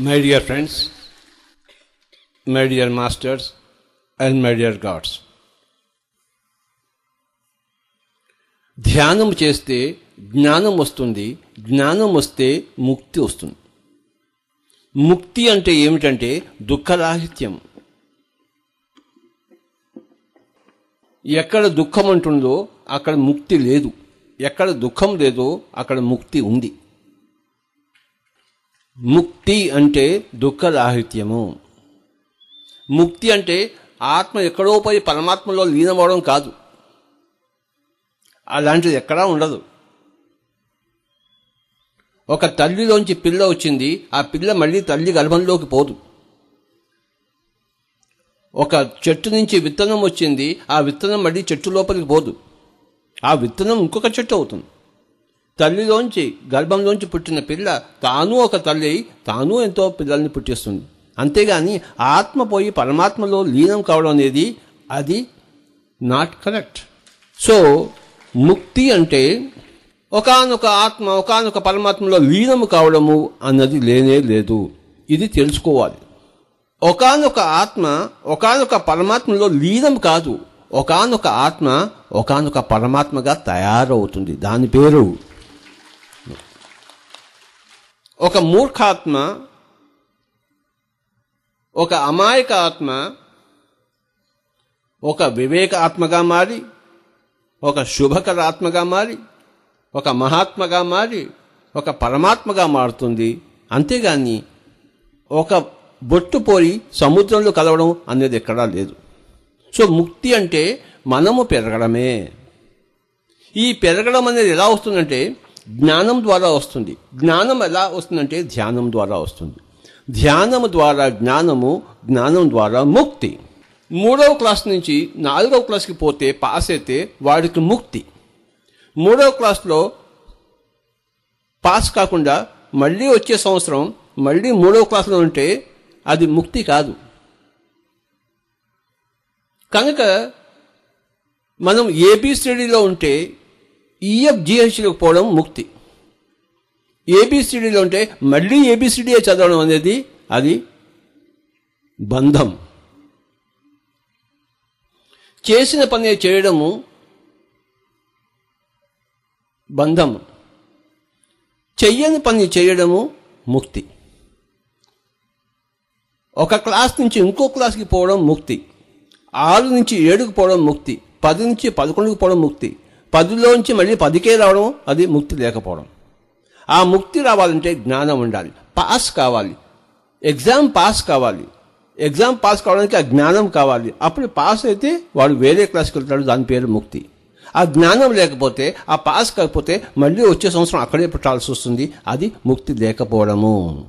My dear friends my dear masters and my dear gods ధ్యానం చేస్తే జ్ఞానం వస్తుంది జ్ఞానం వస్తే ముక్తి వస్తుంది. ముక్తి అంటే ఏమిటంటే దుఃఖరాహిత్యం. ఎక్కడ దుఃఖం అంటుందో అక్కడ ముక్తి లేదు. ఎక్కడ దుఃఖం లేదో అక్కడ ముక్తి ఉంది. ముక్తి అంటే దుఃఖరాహిత్యము ముక్తి అంటే ఆత్మ ఎక్కడో పోయి పరమాత్మలో లీనమవడం కాదు. అలాంటిది ఎక్కడా ఉండదు. ఒక తల్లిలోంచి పిల్ల వచ్చింది ఆ పిల్ల మళ్ళీ తల్లి గర్భంలోకి పోదు. ఒక చెట్టు నుంచి విత్తనం వచ్చింది ఆ విత్తనం మళ్ళీ చెట్టు లోపలికి పోదు. ఆ విత్తనం ఇంకొక చెట్టు అవుతుంది. తల్లిలోంచి గర్భంలోంచి పుట్టిన పిల్ల తాను ఒక తల్లి తాను ఎంతో పిల్లల్ని పుట్టిస్తుంది. అంతేగాని ఆత్మ పోయి పరమాత్మలో లీనం కావడం అనేది అది నాట్ కరెక్ట్ సో ముక్తి అంటే ఒకనొక ఆత్మ ఒకనొక పరమాత్మలో లీనము కావడము అన్నది లేనే లేదు. ఇది తెలుసుకోవాలి. ఒకనొక ఆత్మ ఒకనొక పరమాత్మలో లీనం కాదు. ఒకనొక ఆత్మ ఒకనొక పరమాత్మగా తయారవుతుంది. దాని పేరు ఒక మూర్ఖాత్మ ఒక అమాయక ఆత్మ ఒక వివేక ఆత్మగా మారి ఒక శుభకర ఆత్మగా మారి ఒక మహాత్మగా మారి ఒక పరమాత్మగా మారుతుంది. అంతేగాని ఒక బొట్టు పోయి సముద్రంలో కలవడం అనేది ఎక్కడా లేదు. సో ముక్తి అంటే మనము పెరగడమే. ఈ పెరగడం అనేది ఎలా వస్తుందంటే జ్ఞానం ద్వారా వస్తుంది. జ్ఞానం ఎలా వస్తుందంటే ధ్యానం ద్వారా వస్తుంది. ధ్యానము ద్వారా జ్ఞానము జ్ఞానం ద్వారా ముక్తి. మూడవ క్లాస్ నుంచి నాలుగవ క్లాస్కి పోతే పాస్ అయితే వాడికి ముక్తి. మూడవ క్లాస్లో పాస్ కాకుండా మళ్ళీ వచ్చే సంవత్సరం మళ్ళీ మూడవ క్లాస్లో ఉంటే అది ముక్తి కాదు. కనుక మనం ఏబిసిడీలో ఉంటే ఈఎఫ్ జిహెచ్లోకి పోవడం ముక్తి. ఏబిసిడీలో ఉంటే మళ్ళీ ఏబిసిడిఏ చదవడం అనేది అది బంధం. చేసిన పని చేయడము బంధము చెయ్యని పని చేయడము ముక్తి. ఒక క్లాస్ నుంచి ఇంకో క్లాస్కి పోవడం ముక్తి. ఆరు నుంచి ఏడుకు పోవడం ముక్తి. పది నుంచి పదకొండుకు పోవడం ముక్తి. పదిలోంచి మళ్ళీ పదికే రావడం అది ముక్తి లేకపోవడం. ఆ ముక్తి రావాలంటే జ్ఞానం ఉండాలి. పాస్ కావాలి. ఎగ్జామ్ పాస్ కావాలి. ఎగ్జామ్ పాస్ కావడానికి ఆ జ్ఞానం కావాలి. అప్పుడు పాస్ అయితే వాడు వేరే క్లాస్కి వెళ్తాడు దాని పేరు ముక్తి. ఆ జ్ఞానం లేకపోతే ఆ పాస్ కాకపోతే మళ్ళీ వచ్చే సంవత్సరం అక్కడే పెట్టాల్సి వస్తుంది. అది ముక్తి లేకపోవడము.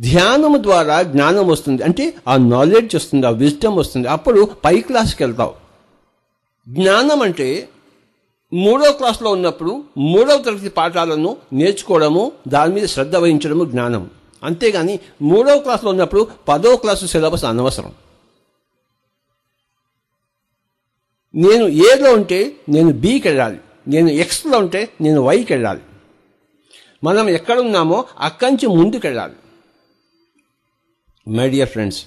ధ్యానము ద్వారా జ్ఞానం వస్తుంది. అంటే ఆ నాలెడ్జ్ వస్తుంది ఆ విజ్డమ్ వస్తుంది. అప్పుడు పై క్లాస్కి వెళ్తావు. జ్ఞానం అంటే మూడో క్లాస్లో ఉన్నప్పుడు మూడవ తరగతి పాఠాలను నేర్చుకోవడము దాని మీద శ్రద్ధ వహించడము జ్ఞానం. అంతేగాని మూడవ క్లాస్లో ఉన్నప్పుడు పదో క్లాసు సిలబస్ అనవసరం. నేను ఏలో ఉంటే నేను బీకి వెళ్ళాలి నేను ఎక్స్లో ఉంటే నేను వైకి వెళ్ళాలి మనం ఎక్కడ ఉన్నామో అక్కడి నుంచి ముందుకు వెళ్ళాలి మై డియర్ ఫ్రెండ్స్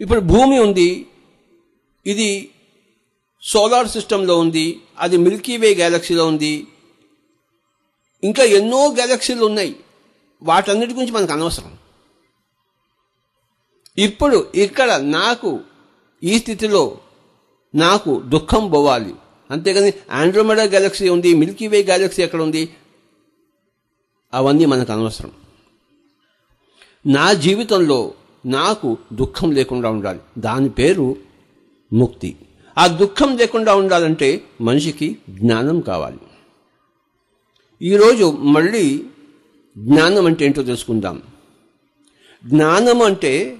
ఇప్పుడు భూమి ఉంది ఇది సోలార్ సిస్టంలో ఉంది అది మిల్కీవే గ్యాలక్సీలో ఉంది. ఇంకా ఎన్నో గ్యాలక్సీలు ఉన్నాయి. వాటన్నిటి గురించి మనకు అనవసరం. ఇప్పుడు ఇక్కడ నాకు ఈ స్థితిలో నాకు దుఃఖం పోవాలి. అంతేగాని ఆండ్రోమెడా గ్యాలక్సీ ఉంది మిల్కీవే గ్యాలక్సీ ఎక్కడ ఉంది? అవన్నీ మనకు అనవసరం. నా జీవితంలో నాకు దుఃఖం లేకుండా ఉండాలి. దాని పేరు ముక్తి. ఆ దుఃఖం లేకుండా ఉండాలంటే మనిషికి జ్ఞానం కావాలి. ఈరోజు మళ్ళీ జ్ఞానం అంటే ఏంటో తెలుసుకుందాం. జ్ఞానం అంటే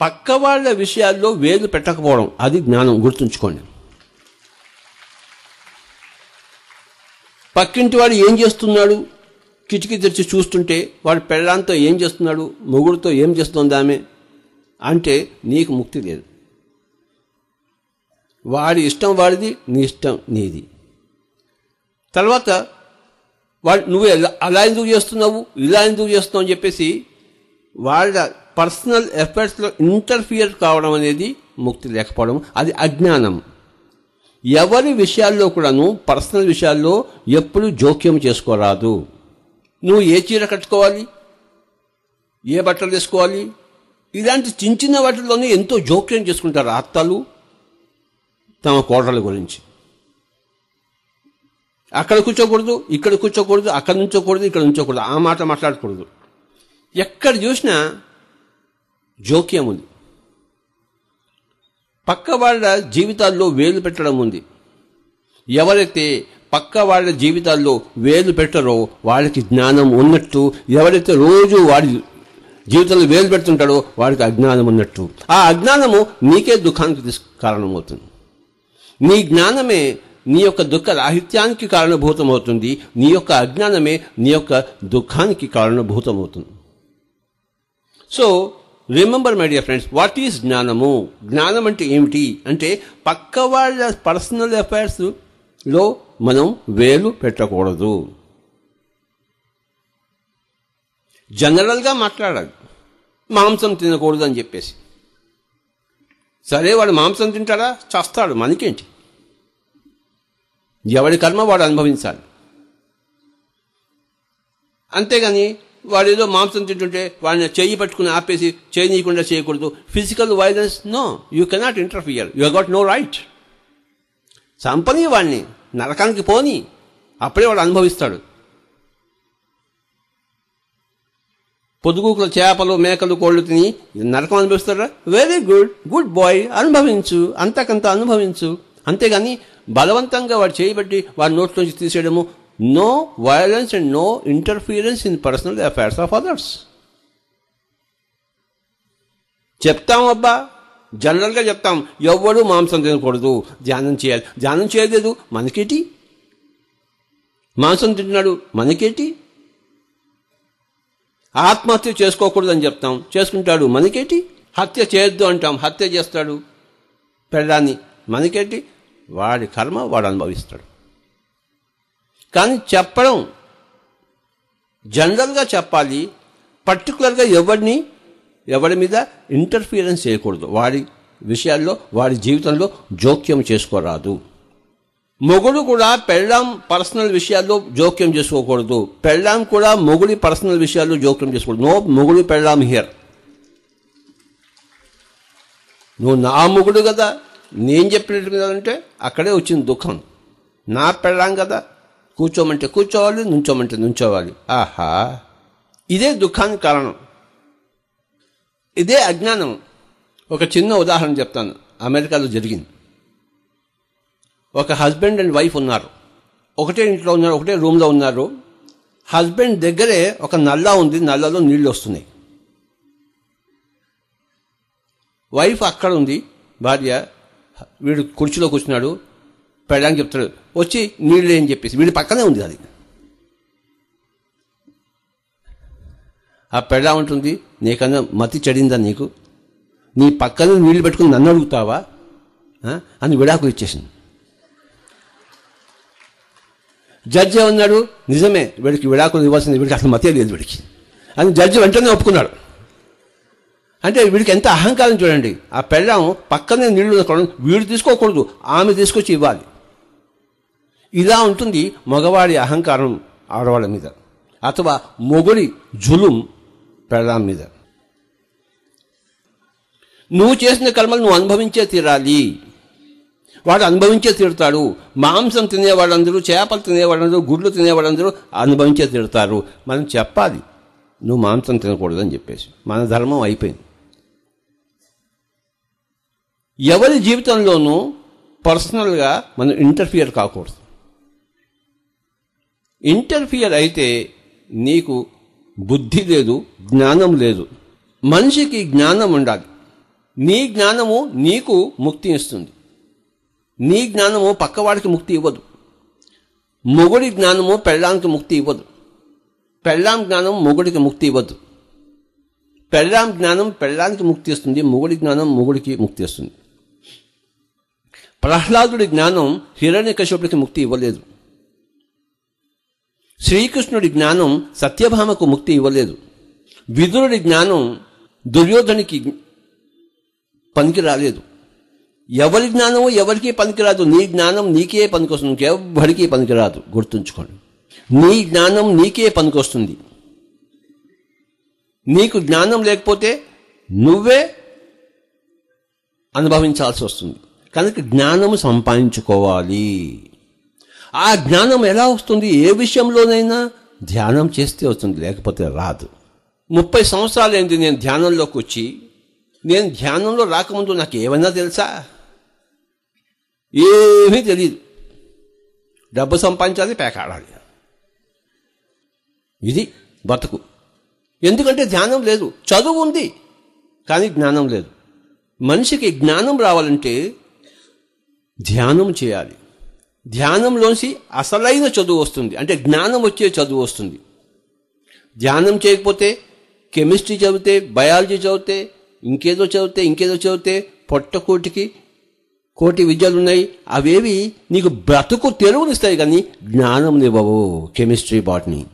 పక్క వాళ్ళ విషయాల్లో వేలు పెట్టకపోవడం. అది జ్ఞానం గుర్తుంచుకోండి. పక్కింటి వాడు ఏం చేస్తున్నాడు? కిటికీ తెరిచి చూస్తుంటే వాడు పెళ్ళాంతో ఏం చేస్తున్నాడు? మొగుడుతో ఏం చేస్తుంది ఆమె? అంటే నీకు ముక్తి లేదు. వాడి ఇష్టం వాడిది నీ ఇష్టం నీది. తర్వాత వాడు నువ్వు ఎలా అలా ఎందుకు చేస్తున్నావు? ఇలా ఎందుకు చేస్తున్నావు అని చెప్పేసి వాళ్ళ పర్సనల్ ఎఫర్ట్స్లో ఇంటర్ఫియర్ కావడం అనేది ముక్తి లేకపోవడం అది అజ్ఞానం. ఎవరి విషయాల్లో కూడాను పర్సనల్ విషయాల్లో ఎప్పుడు జోక్యం చేసుకోరాదు. నువ్వు ఏ చీర కట్టుకోవాలి? ఏ బట్టలు వేసుకోవాలి? ఇలాంటి చిన్న చిన్న వాటిల్లోనే ఎంతో జోక్యం చేసుకుంటారు అత్తలు తమ కోటల గురించి. అక్కడ కూర్చోకూడదు ఇక్కడ కూర్చోకూడదు అక్కడ నుంచోకూడదు ఇక్కడ నుంచోకూడదు. ఆ మాట మాట్లాడకూడదు. ఎక్కడ చూసినా జోక్యం ఉంది. పక్క వాళ్ళ జీవితాల్లో వేలు పెట్టడం ఉంది. ఎవరైతే పక్క వాళ్ళ జీవితాల్లో వేలు పెట్టరో వాళ్ళకి జ్ఞానం ఉన్నట్టు ఎవరైతే రోజు వాడి జీవితంలో వేలు పెడుతుంటాడో వాడికి అజ్ఞానం ఉన్నట్టు. ఆ అజ్ఞానము నీకే దుఃఖానికి కారణమవుతుంది. నీ జ్ఞానమే నీ యొక్క దుఃఖ రాహిత్యానికి కారణభూతమవుతుంది. నీ యొక్క అజ్ఞానమే నీ యొక్క దుఃఖానికి కారణభూతమవుతుంది. So remember my dear friends what is జ్ఞానము? జ్ఞానం అంటే ఏమిటి? అంటే పక్క వాళ్ళ పర్సనల్ అఫైర్స్లో మనం వేలు పెట్టకూడదు. జనరల్గా మాట్లాడాలి. మాంసం తినకూడదు అని చెప్పేసి. సరే వాడు మాంసం తింటాడా? చస్తాడు. మనకేంటి? ఎవడి కర్మ వాడు అనుభవించాలి. అంతేగాని వాడు ఏదో మాంసం తింటుంటే వాడిని చేయి పట్టుకుని ఆపేసి చేయనీయకుండా చేయకూడదు. Physical violence no you cannot interfere you got no right చంపని వాడిని నరకానికి పోని అప్పుడే వాడు అనుభవిస్తాడు. పొదుగుకుల చేపలు మేకలు కోళ్ళు తిని నరకం అనుభవిస్తాడా? వెరీ గుడ్ గుడ్ బాయ్ అనుభవించు అంతకంత అనుభవించు. అంతేగాని బలవంతంగా వాడు చేయబట్టి వాడి నోట్లోంచి తీసేయడము no violence and no interference in personal affairs of others చెప్తాం అబ్బా జనరల్గా చెప్తాం ఎవ్వడు మాంసం తినకూడదు ధ్యానం చేయాలి. ధ్యానం చేయలేదు మనకేటి? మాంసం తింటున్నాడు మనకేటి? ఆత్మహత్య చేసుకోకూడదని చెప్తాం చేసుకుంటాడు మనకేటి? హత్య చేయొద్దు అంటాం హత్య చేస్తాడు పెళ్ళాన్ని మనకేటి? వాడి కర్మ వాడు అనుభవిస్తాడు. కానీ చెప్పడం జనరల్గా చెప్పాలి పర్టికులర్గా ఎవరిని ఎవరి మీద ఇంటర్ఫీరెన్స్ చేయకూడదు. వాడి విషయాల్లో వాడి జీవితంలో జోక్యం చేసుకోరాదు. మొగుడు కూడా పెళ్ళాం పర్సనల్ విషయాల్లో జోక్యం చేసుకోకూడదు. పెళ్ళాం కూడా మొగుడి పర్సనల్ విషయాల్లో జోక్యం చేసుకోకూడదు. నో మొగుడు పెళ్ళాం హియర్. నువ్వు నా మొగుడు కదా నేను చెప్పినట్టు కదా అంటే అక్కడే వచ్చింది దుఃఖం. నా పెళ్ళాం కదా కూర్చోమంటే కూర్చోవాలి నుంచోమంటే నుంచోవాలి. ఆహా. ఇదే దుఃఖానికి కారణం. ఇదే అజ్ఞానం. ఒక చిన్న ఉదాహరణ చెప్తాను. అమెరికాలో జరిగింది. ఒక హస్బెండ్ అండ్ వైఫ్ ఉన్నారు. ఒకటే ఇంట్లో ఉన్నారు ఒకటే రూమ్లో ఉన్నారు. హస్బెండ్ దగ్గరే ఒక నల్ల ఉంది నల్లలో నీళ్ళు వస్తున్నాయి. వైఫ్ అక్కడ ఉంది భార్య వీడు కుర్చీలో కూర్చున్నాడు పెడడానికి చెప్తాడు వచ్చి నీళ్ళు అని చెప్పేసి. వీడి పక్కనే ఉంది అది. ఆ పెళ్ళ ఉంటుంది. నీకన్నా మతి చెడిందా నీకు? నీ పక్కన నీళ్ళు పెట్టుకుని నన్ను అడుగుతావా? అని విడాకులు ఇచ్చేసింది. జడ్జి ఏమన్నాడు? నిజమే వీడికి విడాకులు ఇవ్వాల్సింది వీడికి అసలు మతే లేదు వీడికి. అని జడ్జి వెంటనే ఒప్పుకున్నాడు. అంటే వీడికి ఎంత అహంకారం చూడండి. ఆ పెళ్ళం పక్కనే నీళ్ళు వీడు తీసుకోకూడదు ఆమె తీసుకొచ్చి ఇవ్వాలి. ఇలా ఉంటుంది మగవాడి అహంకారం ఆడవాళ్ళ మీద. అథవా మొగుడి జులుం పెళ్ళాం మీద. నువ్వు చేసిన కర్మలు నువ్వు అనుభవించే తీరాలి. వాడు అనుభవించే తీరుతాడు. మాంసం తినేవాళ్ళందరూ చేపలు తినేవాళ్ళందరూ గుడ్లు తినేవాళ్ళందరూ అనుభవించే తీరుతారు. మనం చెప్పాలి నువ్వు మాంసం తినకూడదని చెప్పేసి. మన ధర్మం అయిపోయింది. ఎవరి జీవితంలోనూ పర్సనల్గా మనం ఇంటర్ఫియర్ కాకూడదు. ఇంటర్ఫియర్ అయితే నీకు బుద్ధి లేదు జ్ఞానం లేదు. మనిషికి జ్ఞానం ఉండాలి. నీ జ్ఞానము నీకు ముక్తి ఇస్తుంది. నీ జ్ఞానము పక్కవాడికి ముక్తి ఇవ్వదు. మొగుడి జ్ఞానము పెళ్ళానికి ముక్తి ఇవ్వదు. పెళ్ళాం జ్ఞానం మొగుడికి ముక్తి ఇవ్వదు. పెళ్ళాం జ్ఞానం పెళ్ళానికి ముక్తి ఇస్తుంది మొగుడి జ్ఞానం మొగుడికి ముక్తి ఇస్తుంది. ప్రహ్లాదుడి జ్ఞానం హిరణ్యకశ్యపుడికి ముక్తి ఇవ్వలేదు. శ్రీకృష్ణుడి జ్ఞానం సత్యభామకు ముక్తి ఇవ్వలేదు. విదురుడి జ్ఞానం దుర్యోధనికి పనికి రాలేదు. ఎవరి జ్ఞానము ఎవరికీ పనికిరాదు నీ జ్ఞానం నీకే పనికొస్తుంది. ఇంకెవ్వరికీ పనికిరాదు గుర్తుంచుకోండి. నీ జ్ఞానం నీకే పనికొస్తుంది. నీకు జ్ఞానం లేకపోతే నువ్వే అనుభవించాల్సి వస్తుంది. కనుక జ్ఞానము సంపాదించుకోవాలి. ఆ జ్ఞానం ఎలా వస్తుంది? ఏ విషయంలోనైనా ధ్యానం చేస్తే వస్తుంది లేకపోతే రాదు. ముప్పై సంవత్సరాలు నేను ధ్యానంలోకి వచ్చి. నేను ధ్యానంలో రాకముందు నాకు ఏమైనా తెలుసా? ఏమీ తెలియదు డబ్బు సంపాదించాలి పేకాడాలి ఇది బతుకు. ఎందుకంటే ధ్యానం లేదు. చదువు ఉంది కానీ జ్ఞానం లేదు. మనిషికి జ్ఞానం రావాలంటే ధ్యానం చేయాలి. ధ్యానంలోంచి అసలైన చదువు వస్తుంది. అంటే జ్ఞానం వచ్చే చదువు వస్తుంది. ధ్యానం చేయకపోతే కెమిస్ట్రీ చదివితే బయాలజీ చదివితే ఇంకేదో చదివితే ఇంకేదో చదివితే పొట్టకోటికి కోటి విద్యలు ఉన్నాయి. అవేవి నీకు బ్రతుకు తెలుగునిస్తాయి కానీ జ్ఞానం ఇవ్వవు కెమిస్ట్రీ బాట్ని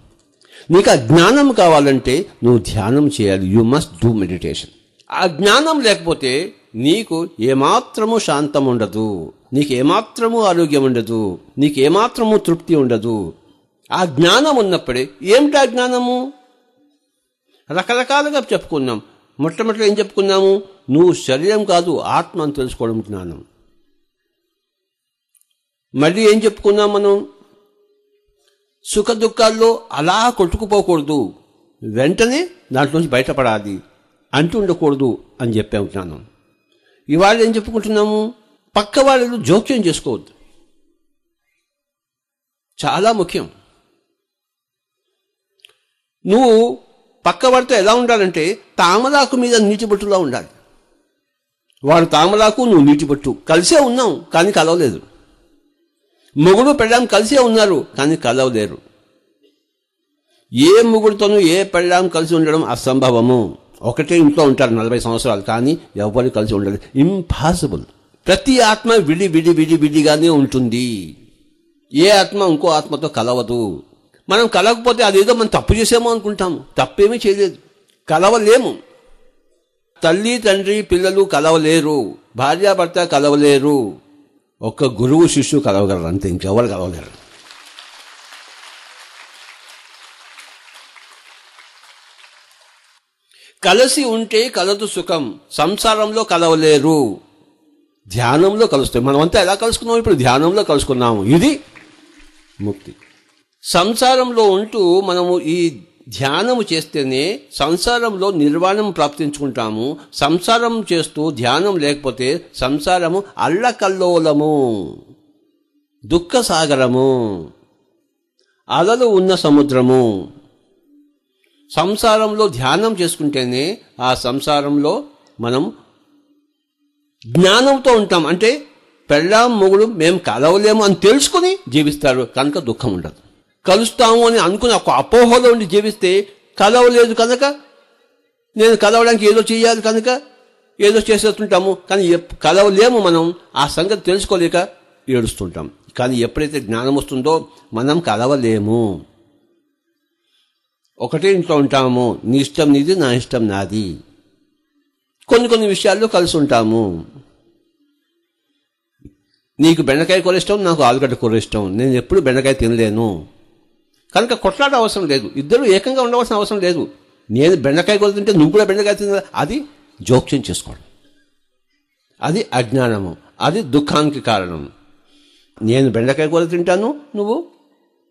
నీకు ఆ జ్ఞానం కావాలంటే నువ్వు ధ్యానం చేయాలి. యు మస్ట్ డూ మెడిటేషన్ ఆ జ్ఞానం లేకపోతే నీకు ఏమాత్రము శాంతం ఉండదు నీకు ఏమాత్రము ఆరోగ్యం ఉండదు నీకు ఏమాత్రము తృప్తి ఉండదు ఆ జ్ఞానం ఉన్నప్పుడే ఏమిటా జ్ఞానము? రకరకాలుగా చెప్పుకున్నాం. మొట్టమొదటి ఏం చెప్పుకున్నాము? నువ్వు శరీరం కాదు ఆత్మ అని తెలుసుకోవడం జ్ఞానం. మళ్ళీ ఏం చెప్పుకున్నాం మనం? సుఖ దుఃఖాల్లో అలా కొట్టుకుపోకూడదు. వెంటనే దాంట్లోంచి బయటపడాలి. అంటూ ఉండకూడదు అని చెప్పాము జ్ఞానం. ఇవాళ ఏం చెప్పుకుంటున్నాము? పక్క వాళ్ళు జోక్యం చేసుకోవద్దు. చాలా ముఖ్యం. నువ్వు పక్కవాడితో ఎలా ఉండాలంటే తామరాకు మీద నీటి బొట్టులా ఉండాలి. వాడు తామరాకు నువ్వు నీటి బొట్టు కలిసే ఉన్నాం కానీ కలవలేదు. మొగుడు పెళ్ళాం కలిసే ఉన్నారు కానీ కలవలేరు. ఏ మొగుడితోనూ ఏ పెళ్ళాం కలిసి ఉండడం అసంభవము. ఒకటే ఇంట్లో ఉంటారు నలభై సంవత్సరాలు కానీ ఎవరు కలిసి ఉండలేదు ఇంపాసిబుల్ ప్రతి ఆత్మ విడి విడి విడి విడిగానే ఉంటుంది. ఏ ఆత్మ ఇంకో ఆత్మతో కలవదు. మనం కలవకపోతే అదేదో మనం తప్పు చేసామో అనుకుంటాము. తప్పేమీ చేయలేదు. కలవలేము. తల్లి తండ్రి పిల్లలు కలవలేరు. భార్యాభర్త కలవలేరు. ఒక్క గురువు శిష్యు కలవగలరు అంతే ఇంకెవరు కలవలేరు. కలిసి ఉంటే కలదు సుఖం. సంసారంలో కలవలేరు. ధ్యానంలో కలుస్తాయి మనమంతా ఎలా కలుసుకున్నాం? ఇప్పుడు ధ్యానంలో కలుసుకున్నాము. ఇది ముక్తి. సంసారంలో ఉంటూ మనము ఈ ధ్యానము చేస్తేనే సంసారంలో నిర్వాణం ప్రాప్తించుకుంటాము. సంసారం చేస్తూ ధ్యానం లేకపోతే సంసారము అల్లకల్లోలము. దుఃఖ సాగరము అలలు ఉన్న సముద్రము. సంసారంలో ధ్యానం చేసుకుంటేనే ఆ సంసారంలో మనం జ్ఞానంతో ఉంటాం. అంటే పెళ్ళాం మొగుడు మేము కలవలేము అని తెలుసుకుని జీవిస్తారు. కనుక దుఃఖం ఉండదు. కలుస్తాము అని అనుకుని ఒక అపోహలో ఉండి జీవిస్తే కలవలేదు కనుక నేను కలవడానికి ఏదో చేయాలి కనుక ఏదో చేసేస్తుంటాము. కానీ కలవలేము మనం. ఆ సంగతి తెలుసుకోలేక ఏడుస్తుంటాం. కానీ ఎప్పుడైతే జ్ఞానం వస్తుందో మనం కలవలేము. ఒకటే ఇంట్లో ఉంటాము. నీ ఇష్టం నీది నా ఇష్టం నాది. కొన్ని కొన్ని విషయాల్లో కలిసి ఉంటాము. నీకు బెండకాయ కూర ఇష్టం నాకు ఆలుగడ్డ కూర ఇష్టం. నేను ఎప్పుడు బెండకాయ తినలేను. కనుక కొట్లాట అవసరం లేదు. ఇద్దరు ఏకంగా ఉండవలసిన అవసరం లేదు. నేను బెండకాయ కూర తింటే నువ్వు కూడా బెండకాయ తిన అది జోక్యం చేసుకోవడం. అది అజ్ఞానము. అది దుఃఖానికి కారణం. నేను బెండకాయ కూర తింటాను నువ్వు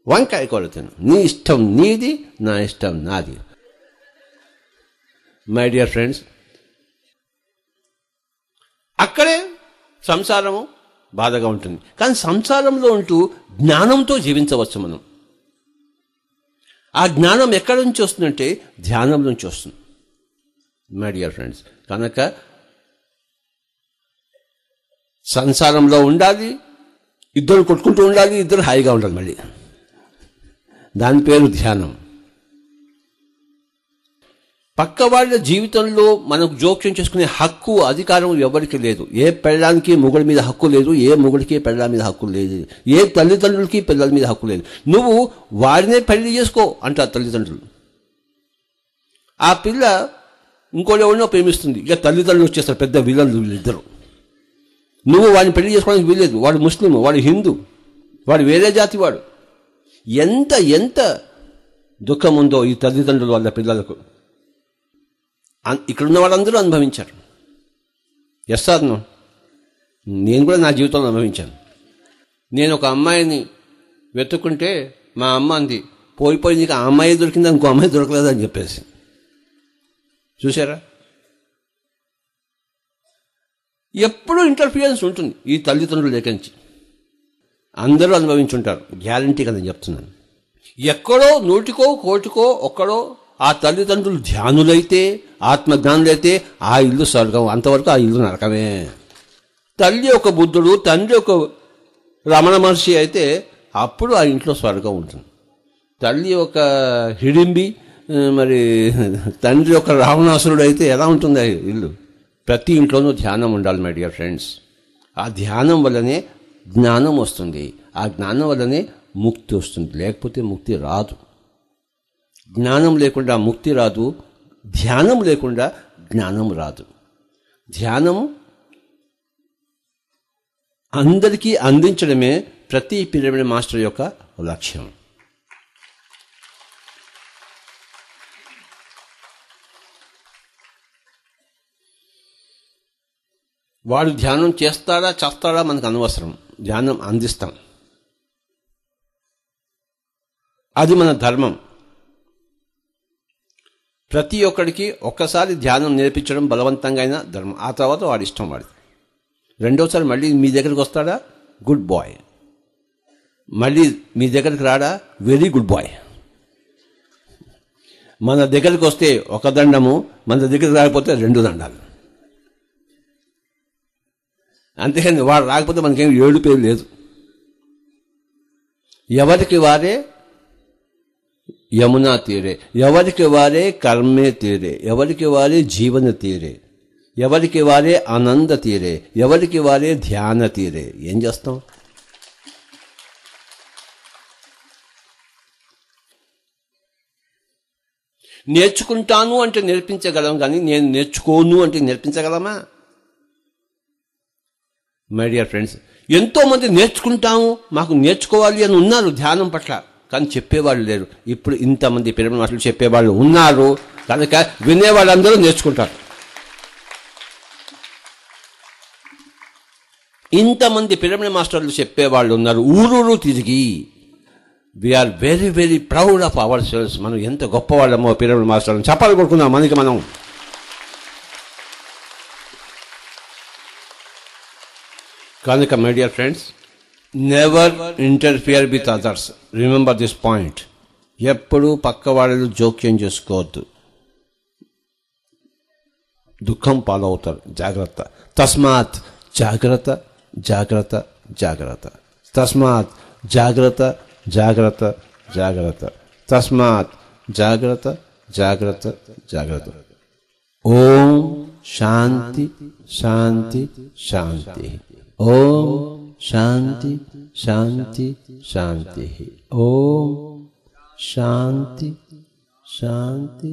వంకాయ కూర తిను. నీ ఇష్టం నీది నా ఇష్టం నాది. మై డియర్ ఫ్రెండ్స్ అక్కడే సంసారము బాధగా ఉంటుంది. కానీ సంసారంలో ఉంటూ జ్ఞానంతో జీవించవచ్చు మనం. ఆ జ్ఞానం ఎక్కడి నుంచి వస్తుందంటే ధ్యానం నుంచి వస్తుంది. మై డియర్ ఫ్రెండ్స్ కనుక సంసారంలో ఉండాలి ఇద్దరు కొట్టుకుంటూ ఉండాలి ఇద్దరు హాయిగా ఉండాలి మళ్ళీ. దాని పేరు ధ్యానం. పక్క వాళ్ళ జీవితంలో మనకు జోక్యం చేసుకునే హక్కు అధికారం ఎవరికి లేదు. ఏ పెళ్ళడానికి మొగుడి మీద హక్కు లేదు ఏ మొగుడికి పెళ్ళ మీద హక్కు లేదు. ఏ తల్లిదండ్రులకి పిల్లల మీద హక్కు లేదు. నువ్వు వారినే పెళ్ళి చేసుకో అంటారు తల్లిదండ్రులు. ఆ పిల్ల ఇంకోటి ఎవరినో ప్రేమిస్తుంది. ఇక తల్లిదండ్రులు వచ్చేస్తారు పెద్ద విలన్లు వీళ్ళిద్దరు. నువ్వు వాడిని పెళ్ళి చేసుకోవడానికి వీల్లేదు. వాడు ముస్లిం వాడు హిందూ వాడు వేరే జాతి వాడు. ఎంత ఎంత దుఃఖం ఉందో ఈ తల్లిదండ్రుల వాళ్ళ పిల్లలకు. ఇక్కడున్న వాళ్ళందరూ అనుభవించారు. ఎస్ సార్ నేను కూడా నా జీవితంలో అనుభవించాను. నేను ఒక అమ్మాయిని వెతుక్కుంటే మా అమ్మ అంది పోయిపోయి నీకు ఆ అమ్మాయి దొరికింది ఇంకో అమ్మాయి దొరకలేదు అని చెప్పేసి. చూసారా ఎప్పుడూ ఇంటర్ఫియరెన్స్ ఉంటుంది ఈ తల్లిదండ్రుల దగ్గర నుంచి. అందరూ అనుభవించుంటారు. గ్యారంటీ కదా చెప్తున్నాను. ఎక్కడో నూటికో కోటికో ఒక్కడో ఆ తల్లిదండ్రులు ధ్యానులైతే ఆత్మజ్ఞానులైతే ఆ ఇల్లు స్వర్గం. అంతవరకు ఆ ఇల్లు నరకమే. తల్లి ఒక బుద్ధుడు తండ్రి ఒక రమణ మహర్షి అయితే అప్పుడు ఆ ఇంట్లో స్వర్గం ఉంటుంది. తల్లి ఒక హిడింబి మరి తండ్రి ఒక రావణాసురుడు అయితే ఎలా ఉంటుంది ఇల్లు? ప్రతి ఇంట్లోనూ ధ్యానం ఉండాలి మై డియర్ ఫ్రెండ్స్. ఆ ధ్యానం వల్లనే జ్ఞానం వస్తుంది. ఆ జ్ఞానం వల్లనే ముక్తి వస్తుంది. లేకపోతే ముక్తి రాదు. జ్ఞానం లేకుండా ముక్తి రాదు ధ్యానం లేకుండా జ్ఞానం రాదు. ధ్యానం అందరికీ అందించడమే ప్రతి పిరమిడ్ మాస్టర్ యొక్క లక్ష్యం. వాడు ధ్యానం చేస్తాడా చేస్తాడా మనకు అనవసరం. ధ్యానం అందిస్తాం. అది మన ధర్మం. ప్రతి ఒక్కడికి ఒక్కసారి ధ్యానం నేర్పించడం బలవంతంగా అయిన ధర్మం. ఆ తర్వాత వాడి ఇష్టం వాడిది. రెండోసారి మళ్ళీ మీ దగ్గరికి వస్తాడా? గుడ్ బాయ్ మళ్ళీ మీ దగ్గరికి రాడా? వెరీ గుడ్ బాయ్ మన దగ్గరికి వస్తే ఒక దండము మన దగ్గరికి రాకపోతే రెండు దండాలు. అంతేకాని వాడు రాకపోతే మనకేం ఏడు పేరు లేదు. ఎవరికి వారే యమునా తీరే. ఎవరికి వారే కర్మే తీరే. ఎవరికి వారే జీవన తీరే. ఎవరికి వారే ఆనంద తీరే. ఎవరికి వారే ధ్యాన తీరే. ఏం చేస్తాం? నేర్చుకుంటాను అంటే నేర్పించగలం కానీ నేను నేర్చుకోను అంటే నేర్పించగలమా? మై డియర్ ఫ్రెండ్స్ ఎంతోమంది నేర్చుకుంటాము మాకు నేర్చుకోవాలి అని ఉన్నారు ధ్యానం పట్ల. కానీ చెప్పేవాళ్ళు లేరు. ఇప్పుడు ఇంతమంది పిరమిడ్ మాటలు చెప్పేవాళ్ళు ఉన్నారు. కనుక వినేవాళ్ళందరూ నేర్చుకుంటారు. ఇంతమంది పిరమిడ్ మాస్టర్లు చెప్పేవాళ్ళు ఉన్నారు. ఊరూరు తిరిగి. We are very very proud of ourselves మనం ఎంత గొప్పవాళ్ళమో పిరమిడ్ మాస్టర్లు. చెప్పాలి కొడుకుందాం మనకి మనం. కనుక my dear friends never interfere with others remember this point ఎప్పుడూ పక్క వాళ్ళు జోక్యం చేసుకోవద్దు దుఃఖం పాలవుతారు జాగ్రత్త తస్మాత్ జాగ్రత్త జాగ్రత్త జాగ్రత్త తస్మాత్ జాగ్రత్త జాగ్రత్త జాగ్రత్త తస్మాత్ జాగ్రత్త జాగ్రత్త జాగ్రత్త ఓం శాంతి శాంతి శాంతి ఓం శాంతి శాంతి శాంతి ఓం శాంతి శాంతి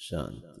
శాంతి